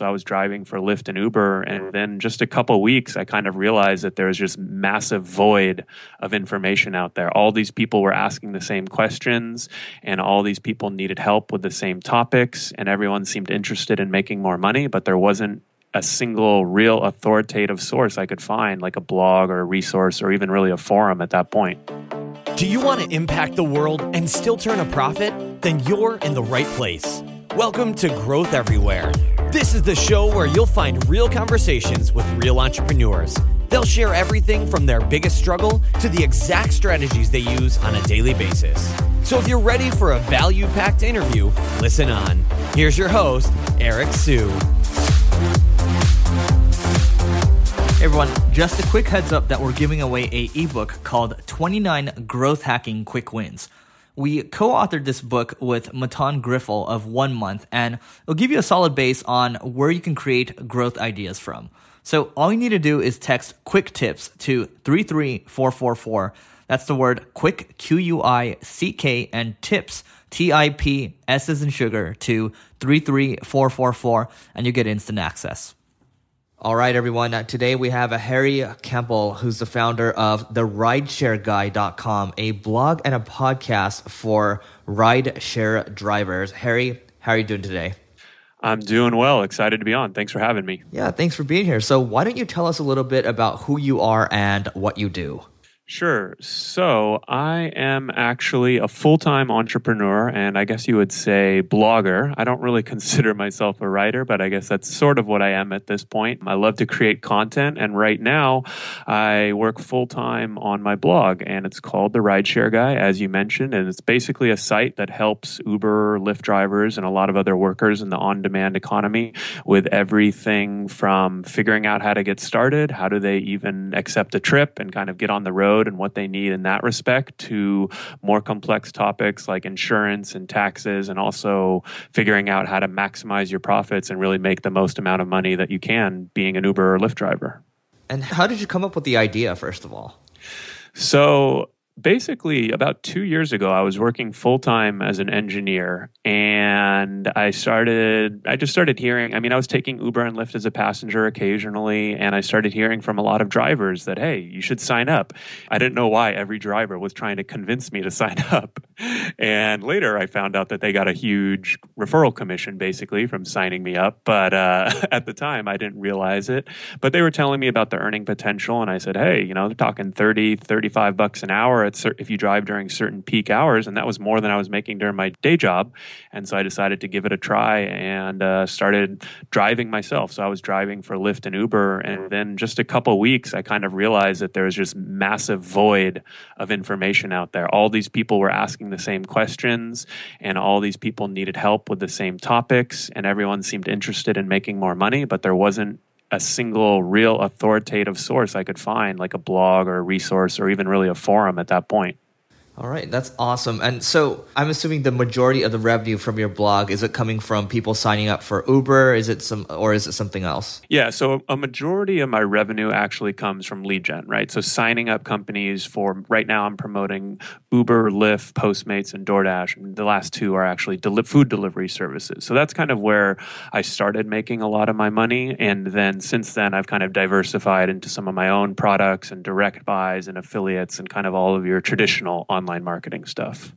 So I was driving for Lyft and Uber. And then just a couple weeks, I kind of realized that there was just massive void of information out there. All these people were asking the same questions, and all these people needed help with the same topics, and everyone seemed interested in making more money, but there wasn't a single real authoritative source I could find, like a blog or a resource or even really a forum at that point. Do you want to impact the world and still turn a profit? Then you're in the right place. Welcome to Growth Everywhere. This is the show where you'll find real conversations with real entrepreneurs. They'll share everything from their biggest struggle to the exact strategies they use on a daily basis. So if you're ready for a value packed interview, listen on. Here's your host, Eric Siu. Hey everyone, just a quick heads up that we're giving away a ebook called 29 Growth Hacking Quick Wins. We co-authored this book with Mattan Griffel of One Month, and it'll give you a solid base on where you can create growth ideas from. So all you need to do is text quick tips to 33444. That's the word quick, Q-U-I-C-K, and tips, T-I-P, S as in sugar, to 33444, and you get instant access. All right, everyone. Uh, today we have a Harry Campbell, who's the founder of the RideshareGuy.com, a blog and a podcast for rideshare drivers. Harry, how are you doing today? I'm doing well. Excited to be on. Thanks for having me. Yeah, thanks for being here. So, why don't you tell us a little bit about who you are and what you do? Sure. So I am actually a full time entrepreneur and I guess you would say blogger. I don't really consider myself a writer, but I guess that's sort of what I am at this point. I love to create content. And right now I work full time on my blog and it's called The Rideshare Guy, as you mentioned. And it's basically a site that helps Uber, Lyft drivers, and a lot of other workers in the on demand economy with everything from figuring out how to get started, how do they even accept a trip and kind of get on the road and what they need in that respect to more complex topics like insurance and taxes and also figuring out how to maximize your profits and really make the most amount of money that you can being an Uber or Lyft driver. And how did you come up with the idea, first of all? So, basically about two years ago i was working full-time as an engineer and i started i just started hearing i mean i was taking uber and lyft as a passenger occasionally and i started hearing from a lot of drivers that hey you should sign up. I didn't know why every driver was trying to convince me to sign up. And later i found out that they got a huge referral commission basically from signing me up but uh, at the time i didn't realize it. But they were telling me about the earning potential and i said hey you know they're talking 30 35 bucks an hour at if you drive during certain peak hours, and that was more than I was making during my day job. And so I decided to give it a try and uh, started driving myself. So I was driving for Lyft and Uber, and then just a couple weeks, I kind of realized that there was just massive void of information out there. All these people were asking the same questions, and all these people needed help with the same topics, and everyone seemed interested in making more money, but there wasn't a single real authoritative source I could find, like a blog or a resource or even really a forum at that point. All right, that's awesome. And so I'm assuming the majority of the revenue from your blog is it coming from people signing up for Uber? Is it some or is it something else? Yeah, so a majority of my revenue actually comes from lead gen, right? So signing up companies for right now I'm promoting Uber, Lyft, Postmates, and DoorDash. the last two are actually deli- food delivery services. So that's kind of where I started making a lot of my money. And then since then, I've kind of diversified into some of my own products and direct buys and affiliates and kind of all of your traditional online online marketing stuff.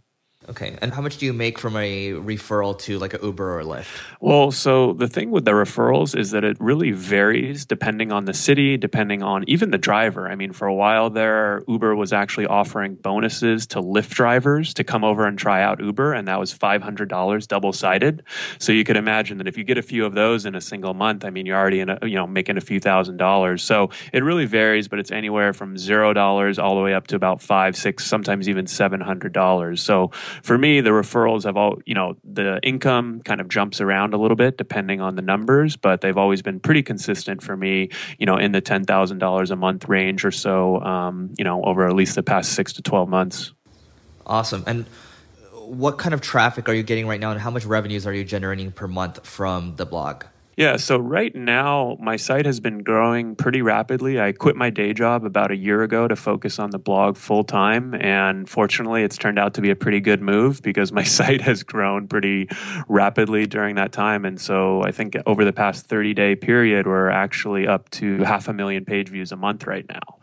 Okay. And how much do you make from a referral to like a Uber or Lyft? Well, so the thing with the referrals is that it really varies depending on the city, depending on even the driver. I mean, for a while there, Uber was actually offering bonuses to Lyft drivers to come over and try out Uber, and that was $500 double sided. So you could imagine that if you get a few of those in a single month, I mean, you're already in a, you know, making a few thousand dollars. So it really varies, but it's anywhere from $0 all the way up to about five, six, sometimes even $700. So for me, the referrals have all, you know, the income kind of jumps around a little bit depending on the numbers, but they've always been pretty consistent for me, you know, in the $10,000 a month range or so, um, you know, over at least the past six to 12 months. Awesome. And what kind of traffic are you getting right now and how much revenues are you generating per month from the blog? Yeah, so right now my site has been growing pretty rapidly. I quit my day job about a year ago to focus on the blog full time, and fortunately, it's turned out to be a pretty good move because my site has grown pretty rapidly during that time. And so I think over the past 30 day period, we're actually up to half a million page views a month right now.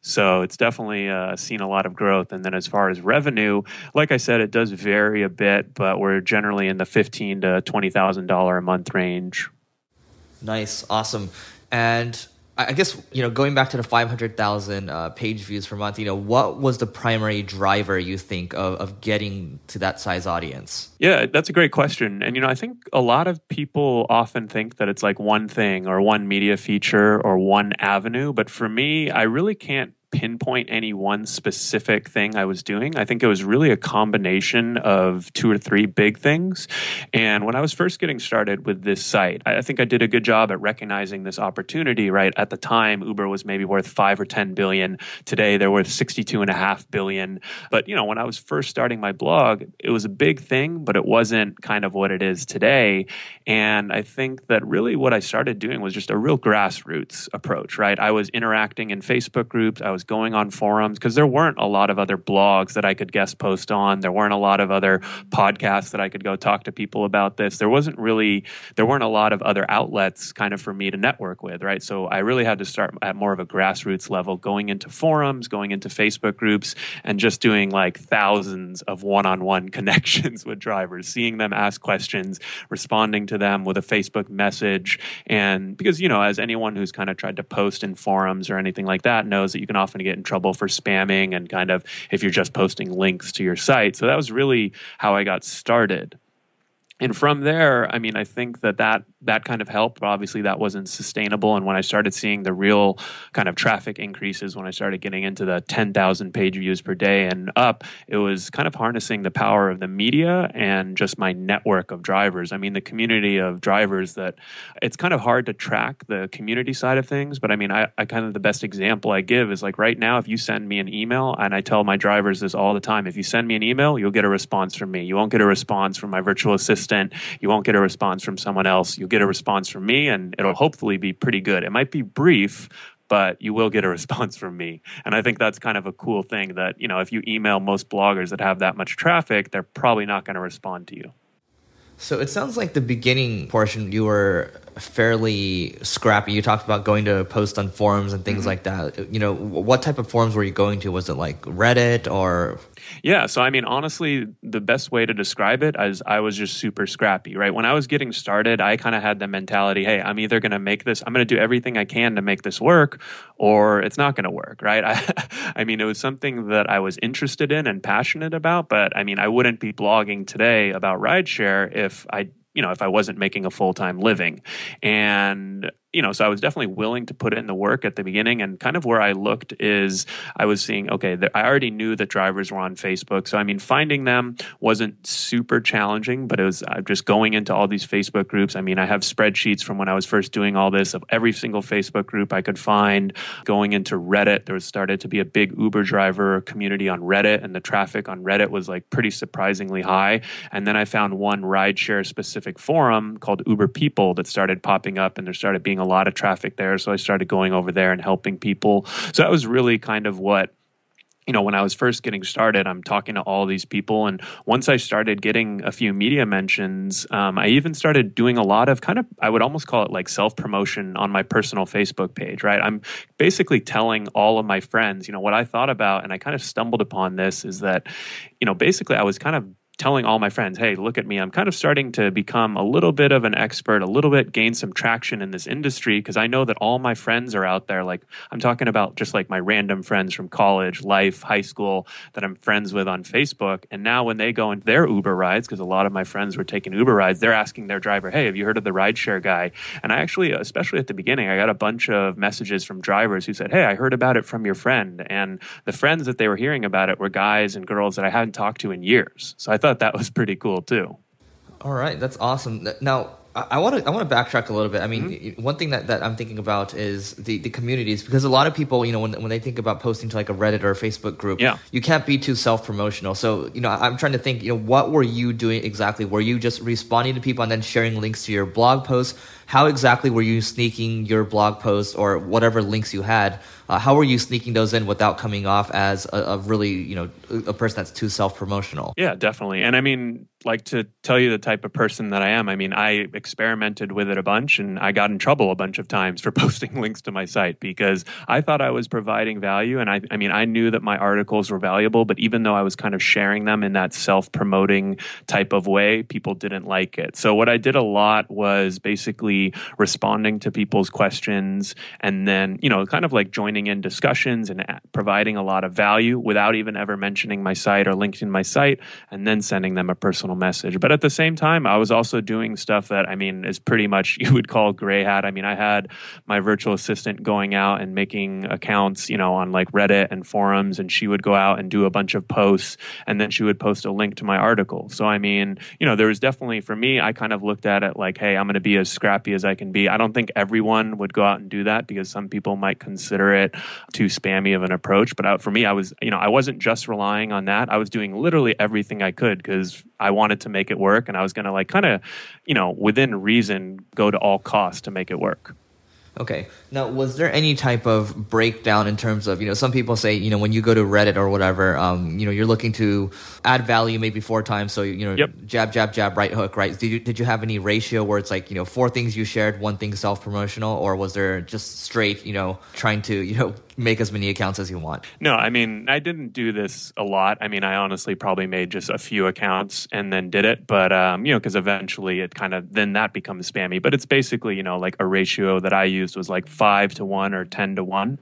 So it's definitely uh, seen a lot of growth. And then as far as revenue, like I said, it does vary a bit, but we're generally in the fifteen to twenty thousand dollar a month range. Nice, awesome, and I guess you know going back to the five hundred thousand uh, page views per month. You know, what was the primary driver you think of of getting to that size audience? Yeah, that's a great question. And you know, I think a lot of people often think that it's like one thing or one media feature or one avenue, but for me, I really can't pinpoint any one specific thing I was doing. I think it was really a combination of two or three big things. And when I was first getting started with this site, I think I did a good job at recognizing this opportunity, right? At the time, Uber was maybe worth five or 10 billion. Today, they're worth 62 and a half billion. But, you know, when I was first starting my blog, it was a big thing, but it wasn't kind of what it is today. And I think that really what I started doing was just a real grassroots approach, right? I was interacting in Facebook groups. I was going on forums because there weren't a lot of other blogs that I could guest post on. There weren't a lot of other podcasts that I could go talk to people about this. There wasn't really, there weren't a lot of other outlets kind of for me to network with, right? So I really had to start at more of a grassroots level, going into forums, going into Facebook groups, and just doing like thousands of one on one connections with drivers, seeing them ask questions, responding to them with a Facebook message. And because, you know, as anyone who's kind of tried to post in forums or anything like that knows that you can often get in trouble for spamming and kind of if you're just posting links to your site. So that was really how I got started and from there, I mean, I think that that that kind of helped. Obviously, that wasn't sustainable. And when I started seeing the real kind of traffic increases, when I started getting into the ten thousand page views per day and up, it was kind of harnessing the power of the media and just my network of drivers. I mean, the community of drivers that it's kind of hard to track the community side of things. But I mean, I, I kind of the best example I give is like right now, if you send me an email, and I tell my drivers this all the time, if you send me an email, you'll get a response from me. You won't get a response from my virtual assistant assistant. You won't get a response from someone else. You'll get a response from me, and it'll hopefully be pretty good. It might be brief, but you will get a response from me. And I think that's kind of a cool thing that, you know, if you email most bloggers that have that much traffic, they're probably not going to respond to you. So it sounds like the beginning portion you were fairly scrappy. You talked about going to post on forums and things mm-hmm. like that. You know, what type of forums were you going to? Was it like Reddit or yeah. So, I mean, honestly, the best way to describe it is I was just super scrappy, right? When I was getting started, I kind of had the mentality hey, I'm either going to make this, I'm going to do everything I can to make this work, or it's not going to work, right? I, I mean, it was something that I was interested in and passionate about, but I mean, I wouldn't be blogging today about rideshare if I you know if i wasn't making a full-time living and you know, so I was definitely willing to put in the work at the beginning. And kind of where I looked is I was seeing, okay, I already knew that drivers were on Facebook. So, I mean, finding them wasn't super challenging, but it was just going into all these Facebook groups. I mean, I have spreadsheets from when I was first doing all this of every single Facebook group I could find. Going into Reddit, there was started to be a big Uber driver community on Reddit, and the traffic on Reddit was like pretty surprisingly high. And then I found one rideshare specific forum called Uber People that started popping up, and there started being a lot of traffic there. So I started going over there and helping people. So that was really kind of what you know, when I was first getting started, I'm talking to all these people. And once I started getting a few media mentions, um, I even started doing a lot of kind of, I would almost call it like self promotion on my personal Facebook page, right? I'm basically telling all of my friends, you know, what I thought about. And I kind of stumbled upon this is that, you know, basically I was kind of telling all my friends, hey, look at me. I'm kind of starting to become a little bit of an expert, a little bit gain some traction in this industry because I know that all my friends are out there. Like, I'm talking about just like my random friends from college, life, high school that I'm friends with on Facebook. And now when they go into their Uber rides, because a lot of my friends were taking Uber rides, they're asking their driver, hey, have you heard of the rideshare guy? And I actually, especially at the beginning, I got a bunch of messages from drivers who said, hey, I heard about it from your friend. And the friends that they were hearing about it were guys and girls that I hadn't talked to in years. So I thought thought that was pretty cool too. All right, that's awesome. Now, I want to I want to backtrack a little bit. I mean, mm-hmm. one thing that, that I'm thinking about is the, the communities because a lot of people, you know, when when they think about posting to like a Reddit or a Facebook group, yeah. you can't be too self promotional. So, you know, I'm trying to think, you know, what were you doing exactly? Were you just responding to people and then sharing links to your blog posts? How exactly were you sneaking your blog posts or whatever links you had? Uh, how were you sneaking those in without coming off as a, a really, you know, a person that's too self promotional? Yeah, definitely. And I mean, like to tell you the type of person that I am. I mean, I experimented with it a bunch and I got in trouble a bunch of times for posting links to my site because I thought I was providing value. And I, I mean, I knew that my articles were valuable, but even though I was kind of sharing them in that self promoting type of way, people didn't like it. So what I did a lot was basically responding to people's questions and then, you know, kind of like joining in discussions and providing a lot of value without even ever mentioning my site or linking my site and then sending them a personal message. But at the same time, I was also doing stuff that, I mean, is pretty much you would call gray hat. I mean, I had my virtual assistant going out and making accounts, you know, on like Reddit and forums, and she would go out and do a bunch of posts, and then she would post a link to my article. So, I mean, you know, there was definitely, for me, I kind of looked at it like, hey, I'm going to be as scrappy as I can be. I don't think everyone would go out and do that because some people might consider it too spammy of an approach. But uh, for me, I was, you know, I wasn't just relying on that. I was doing literally everything I could because I wanted to make it work and I was going to like kind of, you know, within reason, go to all costs to make it work. Okay. Now, was there any type of breakdown in terms of, you know, some people say, you know, when you go to Reddit or whatever, um, you know, you're looking to add value maybe four times. So, you know, yep. jab, jab, jab, right hook, right? Did you, did you have any ratio where it's like, you know, four things you shared, one thing self promotional, or was there just straight, you know, trying to, you know, make as many accounts as you want. No, I mean, I didn't do this a lot. I mean, I honestly probably made just a few accounts and then did it. But, um, you know, because eventually it kind of, then that becomes spammy. But it's basically, you know, like a ratio that I used was like five to one or 10 to one.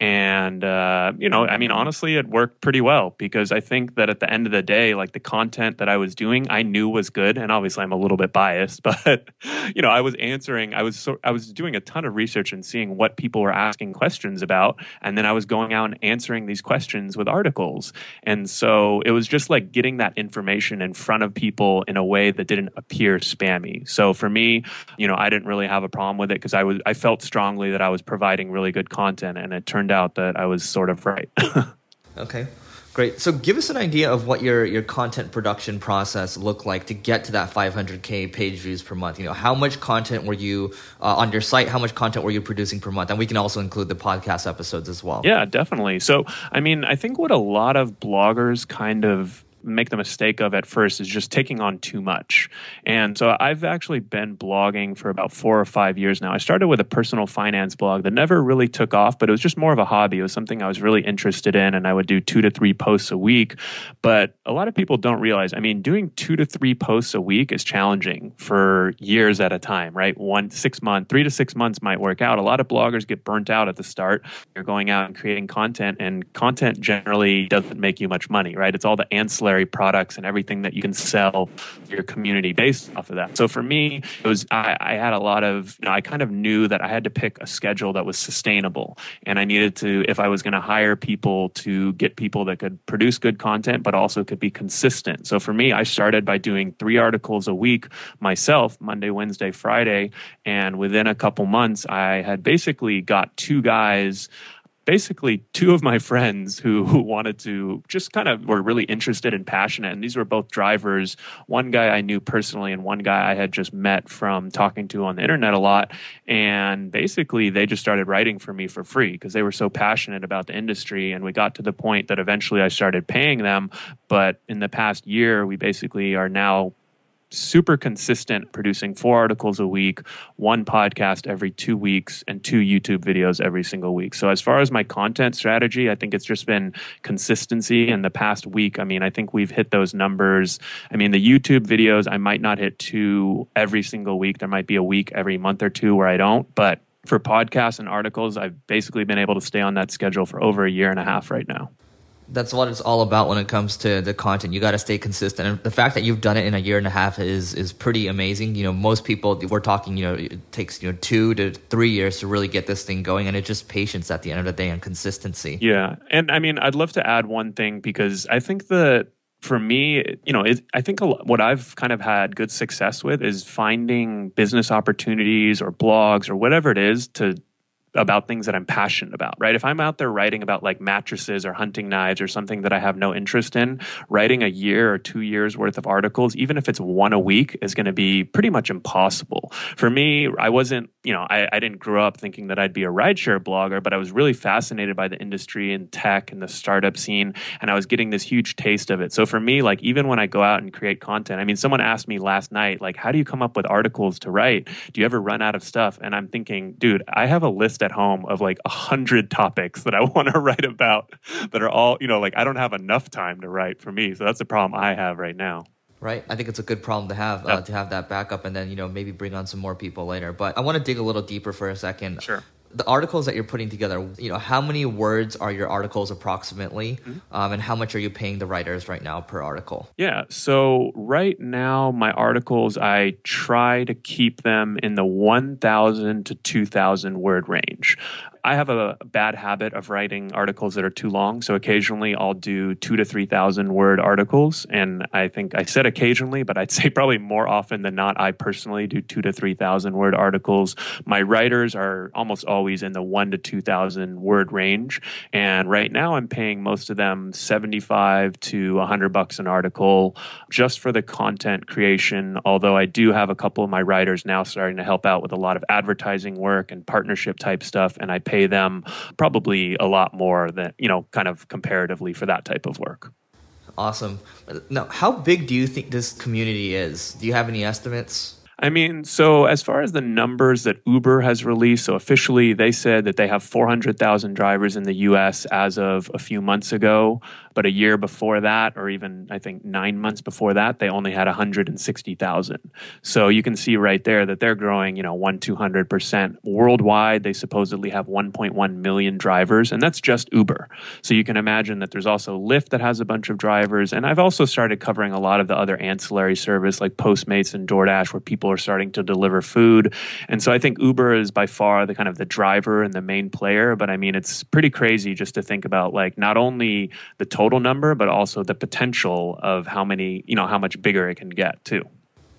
And, uh, you know, I mean, honestly, it worked pretty well because I think that at the end of the day, like the content that I was doing, I knew was good. And obviously, I'm a little bit biased, but, you know, I was answering, I was, so, I was doing a ton of research and seeing what people were asking questions about. And then I was going out and answering these questions with articles. And so it was just like getting that information in front of people in a way that didn't appear spammy. So for me, you know, I didn't really have a problem with it because I was, I felt strongly that I was providing really good content. And it turned out that I was sort of right. okay. Great. So give us an idea of what your, your content production process looked like to get to that 500K page views per month. You know, how much content were you uh, on your site? How much content were you producing per month? And we can also include the podcast episodes as well. Yeah, definitely. So, I mean, I think what a lot of bloggers kind of make the mistake of at first is just taking on too much. And so I've actually been blogging for about four or five years now. I started with a personal finance blog that never really took off, but it was just more of a hobby. It was something I was really interested in, and I would do two to three posts a week. But a lot of people don't realize, I mean, doing two to three posts a week is challenging for years at a time, right? One, six months, three to six months might work out. A lot of bloggers get burnt out at the start. You're going out and creating content, and content generally doesn't make you much money, right? It's all the ancillary ancillary products and everything that you can sell your community based off of that. So for me, it was I, I had a lot of you know, I kind of knew that I had to pick a schedule that was sustainable, and I needed to if I was going to hire people to get people that could produce good content, but also could be consistent. So for me, I started by doing three articles a week myself, Monday, Wednesday, Friday, and within a couple months, I had basically got two guys basically two of my friends who, who wanted to just kind of were really interested and passionate. And these were both drivers. One guy I knew personally, and one guy I had just met from talking to on the internet a lot. And basically, they just started writing for me for free because they were so passionate about the industry. And we got to the point that eventually I started paying them. But in the past year, we basically are now super consistent, producing four articles a week, one podcast every two weeks, and two YouTube videos every single week. So, as far as my content strategy, I think it's just been consistency. In the past week, I mean, I think we've hit those numbers. I mean, the YouTube videos, I might not hit two every single week. There might be a week every month or two where I don't, but for podcasts and articles, I've basically been able to stay on that schedule for over a year and a half right now that's what it's all about when it comes to the content. You got to stay consistent, and the fact that you've done it in a year and a half is is pretty amazing. You know, most people we're talking, you know, it takes you know two to three years to really get this thing going, and it's just patience at the end of the day and consistency. Yeah, and I mean, I'd love to add one thing because I think that for me, you know, it, I think lot, what I've kind of had good success with is finding business opportunities or blogs or whatever it is to about things that I'm passionate about, right? If I'm out there writing about like mattresses or hunting knives or something that I have no interest in, writing a year or two years worth of articles, even if it's one a week, is going to be pretty much impossible. For me, I wasn't, you know, I, I didn't grow up thinking that I'd be a rideshare blogger, but I was really fascinated by the industry and tech and the startup scene, and I was getting this huge taste of it. So for me, like even when I go out and create content, I mean, someone asked me last night, like, how do you come up with articles to write? Do you ever run out of stuff? And I'm thinking, dude, I have a list at home of like a hundred topics that I want to write about that are all, you know, like I don't have enough time to write for me. So that's the problem I have right now right? I think it's a good problem to have uh, to have that backup, and then you know maybe bring on some more people later. But I want to dig a little deeper for a second. Sure the articles that you're putting together, you know, how many words are your articles approximately, mm-hmm. um, and how much are you paying the writers right now per article? Yeah, so right now my articles, I try to keep them in the 1,000 to 2,000 word range. I have a bad habit of writing articles that are too long. So occasionally I'll do two to 3,000 word articles. And I think I said occasionally, but I'd say probably more often than not, I personally do two to 3,000 word articles. My writers are almost always in the one to 2,000 word range. And right now I'm paying most of them 75 to 100 bucks an article just for the content creation. Although I do have a couple of my writers now starting to help out with a lot of advertising work and partnership type stuff. And I pay pay them probably a lot more than, you know, kind of comparatively for that type of work. Awesome. Now, how big do you think this community is? Do you have any estimates? I mean, so as far as the numbers that Uber has released, so officially they said that they have 400,000 drivers in the US as of a few months ago. But a year before that, or even I think nine months before that, they only had 160,000. So you can see right there that they're growing, you know, one, 200%. Worldwide, they supposedly have 1.1 million drivers, and that's just Uber. So you can imagine that there's also Lyft that has a bunch of drivers. And I've also started covering a lot of the other ancillary service like Postmates and DoorDash, where people are starting to deliver food. And so I think Uber is by far the kind of the driver and the main player. But I mean, it's pretty crazy just to think about like not only the total total number, but also the potential of how many, you know, how much bigger it can get too.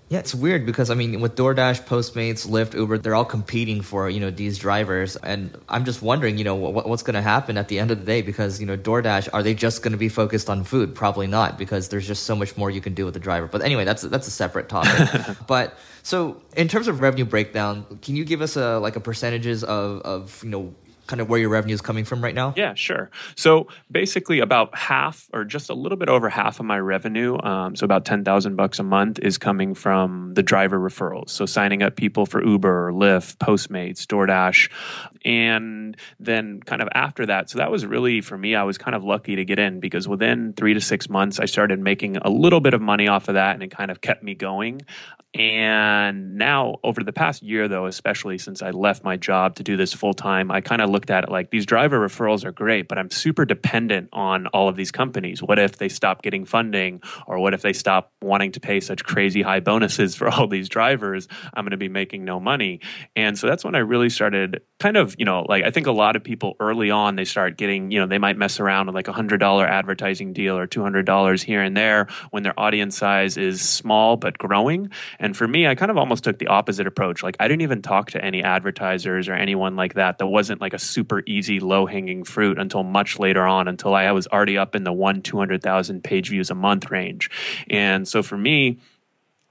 Yeah, it's weird because I mean, with DoorDash, Postmates, Lyft, Uber, they're all competing for you know these drivers, and I'm just wondering, you know, what, what's going to happen at the end of the day because you know DoorDash are they just going to be focused on food? Probably not because there's just so much more you can do with the driver. But anyway, that's that's a separate topic. but so in terms of revenue breakdown, can you give us a like a percentages of of you know kind of where your revenue is coming from right now? Yeah, sure. So basically, about half, or just a little bit over half of my revenue, um, so about ten thousand bucks a month, is coming from the driver referrals. So signing up people for Uber, Lyft, Postmates, DoorDash, and then kind of after that. So that was really for me. I was kind of lucky to get in because within three to six months, I started making a little bit of money off of that, and it kind of kept me going. And now, over the past year, though, especially since I left my job to do this full time, I kind of looked at it like these driver referrals are great, but I'm super dependent on all of these companies. What if they stop getting funding, or what if they stop wanting to pay such crazy high bonuses for all these drivers? I'm going to be making no money. And so that's when I really started kind of, you know, like I think a lot of people early on, they start getting, you know, they might mess around with like a $100 advertising deal or $200 here and there when their audience size is small but growing. And for me, I kind of almost took the opposite approach. Like I didn't even talk to any advertisers or anyone like that that wasn't like a super easy low hanging fruit until much later on, until I was already up in the one, 200,000 page views a month range. And so for me,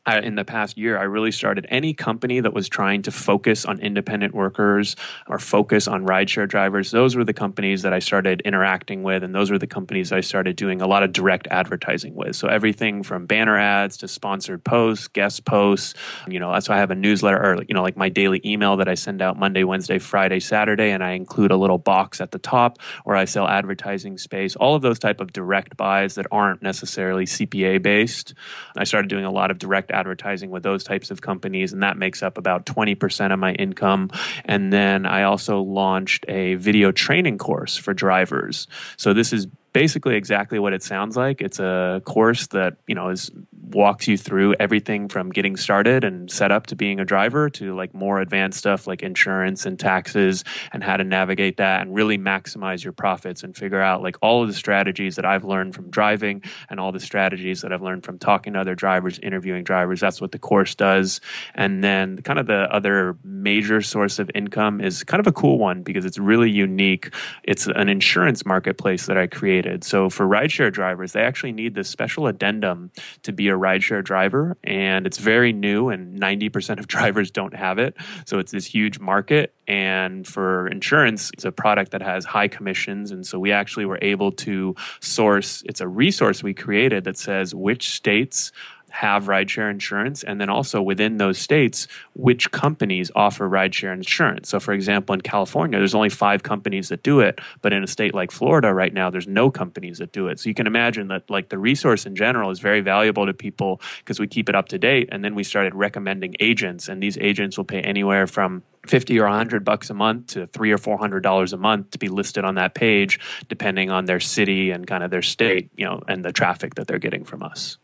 In the past year, I really started any company that was trying to focus on independent workers or focus on rideshare drivers. Those were the companies that I started interacting with, and those were the companies I started doing a lot of direct advertising with. So everything from banner ads to sponsored posts, guest posts. You know, why I have a newsletter or you know, like my daily email that I send out Monday, Wednesday, Friday, Saturday, and I include a little box at the top where I sell advertising space. All of those type of direct buys that aren't necessarily CPA based. I started doing a lot of direct advertising with those types of companies, and that makes up about 20% of my income. And then I also launched a video training course for drivers. So this is basically exactly what it sounds like. It's a course that, you know, is walks you through everything from getting started and set up to being a driver to like more advanced stuff like insurance and taxes and how to navigate that and really maximize your profits and figure out like all of the strategies that I've learned from driving and all the strategies that I've learned from talking to other drivers, interviewing drivers. That's what the course does. And then kind of the other major source of income is kind of a cool one because it's really unique. It's an insurance marketplace that I created. So for rideshare drivers, they actually need this special addendum to be a rideshare driver. And it's very new, and 90% of drivers don't have it. So it's this huge market. And for insurance, it's a product that has high commissions. And so we actually were able to source, it's a resource we created that says which states have rideshare insurance, and then also within those states, which companies offer rideshare insurance. So, for example, in California, there's only five companies that do it, but in a state like Florida right now, there's no companies that do it. So you can imagine that like the resource in general is very valuable to people because we keep it up to date, and then we started recommending agents, and these agents will pay anywhere from 50 or 100 bucks a month to three or four hundred dollars a month to be listed on that page depending on their city and kind of their state you know and the traffic that they're getting from us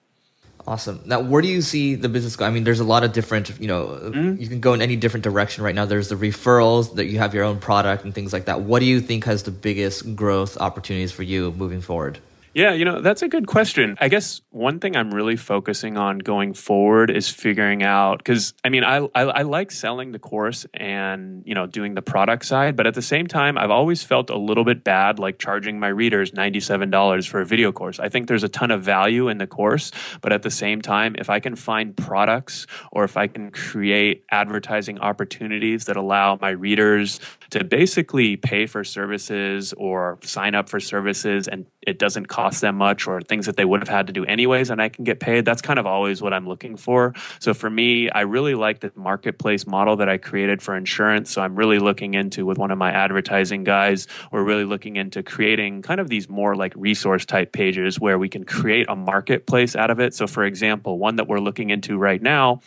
Awesome. Now, where do you see the business go? I mean, there's a lot of different, you know, mm-hmm. you can go in any different direction right now. There's the referrals that you have your own product and things like that. What do you think has the biggest growth opportunities for you moving forward? Yeah, you know, that's a good question. I guess one thing I'm really focusing on going forward is figuring out because I mean, I, I, I like selling the course and you know doing the product side, but at the same time, I've always felt a little bit bad like charging my readers ninety seven dollars for a video course. I think there's a ton of value in the course, but at the same time, if I can find products or if I can create advertising opportunities that allow my readers to basically pay for services or sign up for services and it doesn't cost them much or things that they would have had to do anyways and I can get paid. That's kind of always what I'm looking for. So for me, I really like the marketplace model that I created for insurance. So I'm really looking into with one of my advertising guys, we're really looking into creating kind of these more like resource type pages where we can create a marketplace out of it. So for example, one that we're looking into right now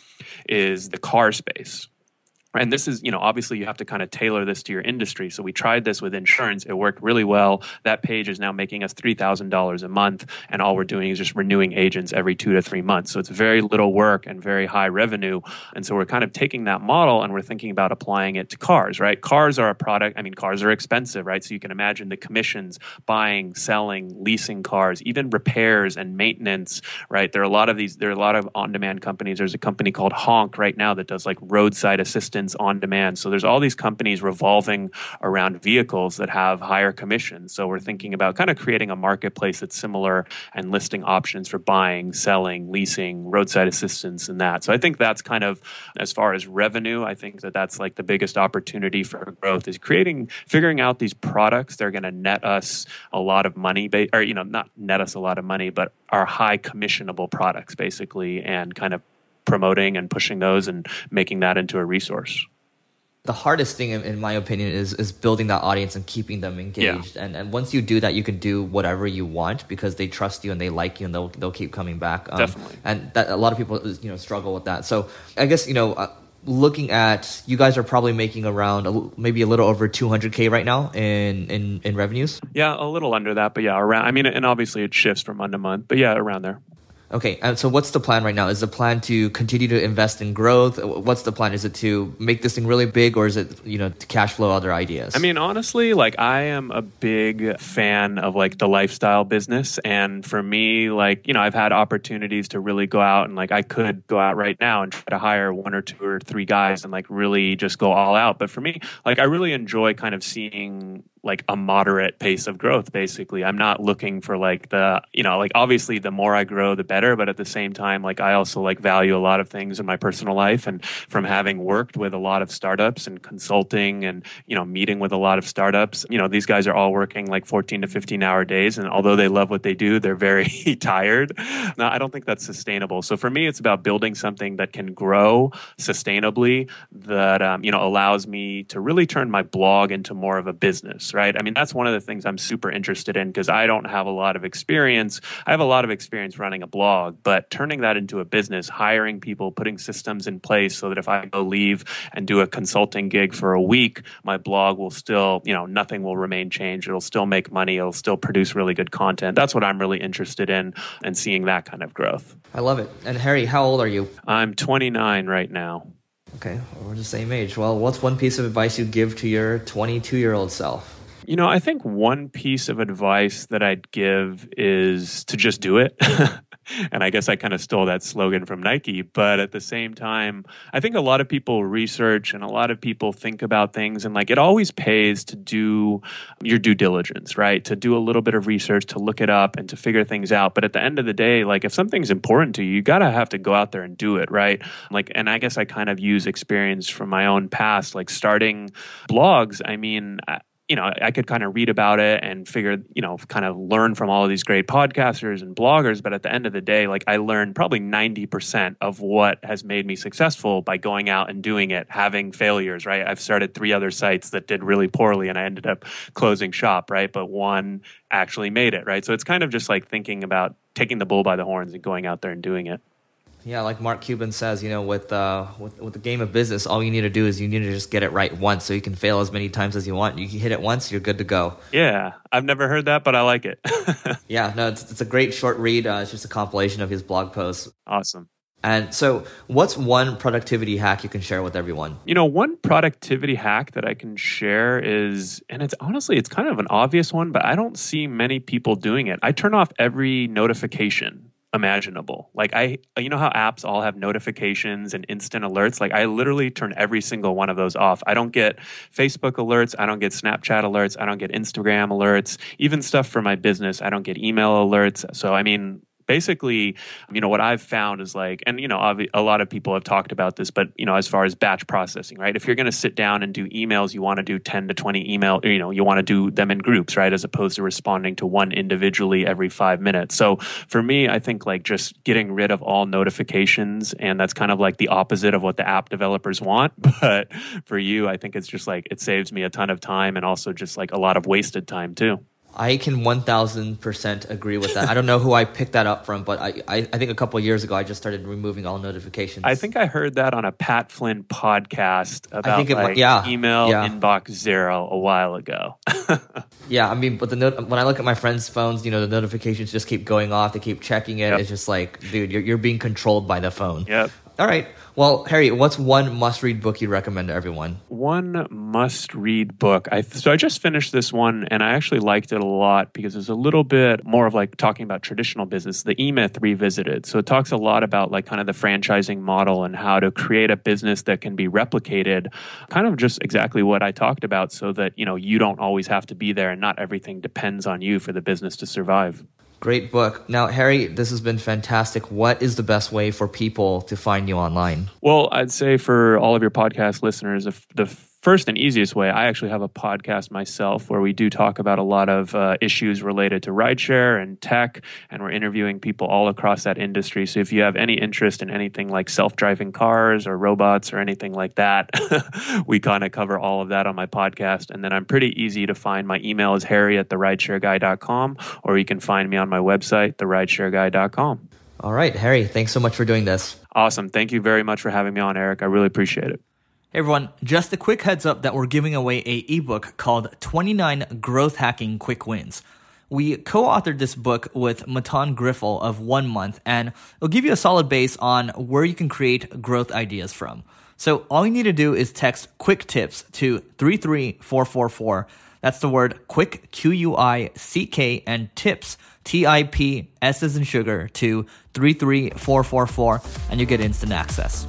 is the car space and this is you know obviously you have to kind of tailor this to your industry. So we tried this with insurance. It worked really well. That page is now making us $3000 a month and all we're doing is just renewing agents every two to three months. So it's very little work and very high revenue. And so we're kind of taking that model and we're thinking about applying it to cars right? Cars are a product i mean cars are expensive right? So you can imagine the commissions buying selling leasing cars even repairs and maintenance right? There are a lot of these there are a lot of on-demand companies. There's a company called honk right now that does like roadside assistance on demand. So there's all these companies revolving around vehicles that have higher commissions. So we're thinking about kind of creating a marketplace that's similar and listing options for buying, selling, leasing, roadside assistance, and that. So I think that's kind of as far as revenue. I think that that's like the biggest opportunity for growth is creating, figuring out these products. They're going to net us a lot of money, or you know, not net us a lot of money, but are high commissionable products basically, and kind of promoting and pushing those and making that into a resource. The hardest thing in, my opinion is is building that audience and keeping them engaged. Yeah. and and once you do that you can do whatever you want because they trust you and they like you and they'll they'll keep coming back. Um, definitely. and that a lot of people you know struggle with that. So i guess you know uh, looking at you guys are probably making around a, maybe a little over 200k right now in in in revenues. Yeah a little under that but yeah around i mean and obviously it shifts from month to month but yeah around there Okay, and so what's the plan right now? Is the plan to continue to invest in growth? Uh, what's the plan? Is it to make this thing really big, or is it you know to cash flow other ideas? I mean, honestly, like I am a big fan of like the lifestyle business, and for me, like you know, I've had opportunities to really go out and like I could go out right now and try to hire one or two or three guys and like really just go all out. But for me, like I really enjoy kind of seeing like a moderate pace of growth basically. I'm not looking for like the you know like obviously the more i grow the better but at the same time like i also like value a lot of things in my personal life and from having worked with a lot of startups and consulting and you know meeting with a lot of startups you know these guys are all working like 14 to 15 hour days and although they love what they do they're very tired. Now i don't think that's sustainable. So for me it's about building something that can grow sustainably that um, you know allows me to really turn my blog into more of a business right? I mean, that's one of the things I'm super interested in because I don't have a lot of experience. I have a lot of experience running a blog, but turning that into a business, hiring people, putting systems in place so that if I go leave and do a consulting gig for a week, my blog will still, you know, nothing will remain changed. It'll still make money. It'll still produce really good content. That's what I'm really interested in and seeing that kind of growth. I love it. And Harry, how old are you? I'm 29 right now. Okay, we're the same age. Well, what's one piece of advice you give to your 22 year old self? You know, I think one piece of advice that I'd give is to just do it. and I guess I kind of stole that slogan from Nike. But at the same time, I think a lot of people research and a lot of people think about things, and like it always pays to do your due diligence, right? To do a little bit of research, to look it up, and to figure things out. But at the end of the day, like if something's important to you, you gotta have to go out there and do it, right? Like, and I guess I kind of use experience from my own past, like starting blogs. I mean, you know, I could kind of read about it and figure, you know, kind of learn from all of these great podcasters and bloggers. But at the end of the day, like I learned probably 90% of what has made me successful by going out and doing it, having failures, right? I've started three other sites that did really poorly and I ended up closing shop, right? But one actually made it, right? So it's kind of just like thinking about taking the bull by the horns and going out there and doing it. Yeah, like Mark Cuban says, you know, with, uh, with with the game of business, all you need to do is you need to just get it right once, so you can fail as many times as you want. You hit it once, you're good to go. Yeah, I've never heard that, but I like it. yeah, no, it's, it's a great short read. Uh, it's just a compilation of his blog posts. Awesome. And so, what's one productivity hack you can share with everyone? You know, one productivity hack that I can share is, and it's honestly, it's kind of an obvious one, but I don't see many people doing it. I turn off every notification imaginable. Like I you know how apps all have notifications and instant alerts? Like I literally turn every single one of those off. I don't get Facebook alerts, I don't get Snapchat alerts, I don't get Instagram alerts, even stuff for my business, I don't get email alerts. So I mean, basically, you know, what I've found is like, and you know, a lot of people have talked about this, but you know, as far as batch processing, right? If you're going to sit down and do emails, you want to do 10 to 20 email, you know, you want to do them in groups, right? As opposed to responding to one individually every five minutes. So for me, I think like just getting rid of all notifications, and that's kind of like the opposite of what the app developers want. But for you, I think it's just like it saves me a ton of time and also just like a lot of wasted time too. I can 1000% agree with that. I don't know who I picked that up from, but I, I, I think a couple years ago I just started removing all notifications. I think I heard that on a Pat Flynn podcast about it, like yeah, email yeah. inbox zero a while ago. yeah, I mean, but the note, when I look at my friends' phones, you know, the notifications just keep going off. They keep checking it. Yep. It's just like, dude, you're, you're being controlled by the phone. Yep. All right. Well, Harry, what's one must-read book you'd recommend to everyone? One must-read book. I so I just finished this one, and I actually liked it a lot because it's a little bit more of like talking about traditional business. The E Myth Revisited. So it talks a lot about like kind of the franchising model and how to create a business that can be replicated. Kind of just exactly what I talked about, so that you know you don't always have to be there, and not everything depends on you for the business to survive. Great book. Now, Harry, this has been fantastic. What is the best way for people to find you online? Well, I'd say for all of your podcast listeners, if the first and easiest way, I actually have a podcast myself where we do talk about a lot of uh, issues related to rideshare and tech, and we're interviewing people all across that industry. So if you have any interest in anything like self driving cars or robots or anything like that, we kind of cover all of that on my podcast. And then I'm pretty easy to find. My email is harry at therideshareguy.com, or you can find me on my website, therideshareguy.com. All right, Harry, thanks so much for doing this. Awesome. Thank you very much for having me on, Eric. I really appreciate it. Everyone, just a quick heads up that we're giving away a ebook called 29 Growth Hacking Quick Wins. We co-authored this book with Mattan Griffel of One Month, and it'll give you a solid base on where you can create growth ideas from. So all you need to do is text quick tips to 33444. That's the word quick, Q U I C K, and tips, T I P S as in sugar, to 33444, and you get instant access.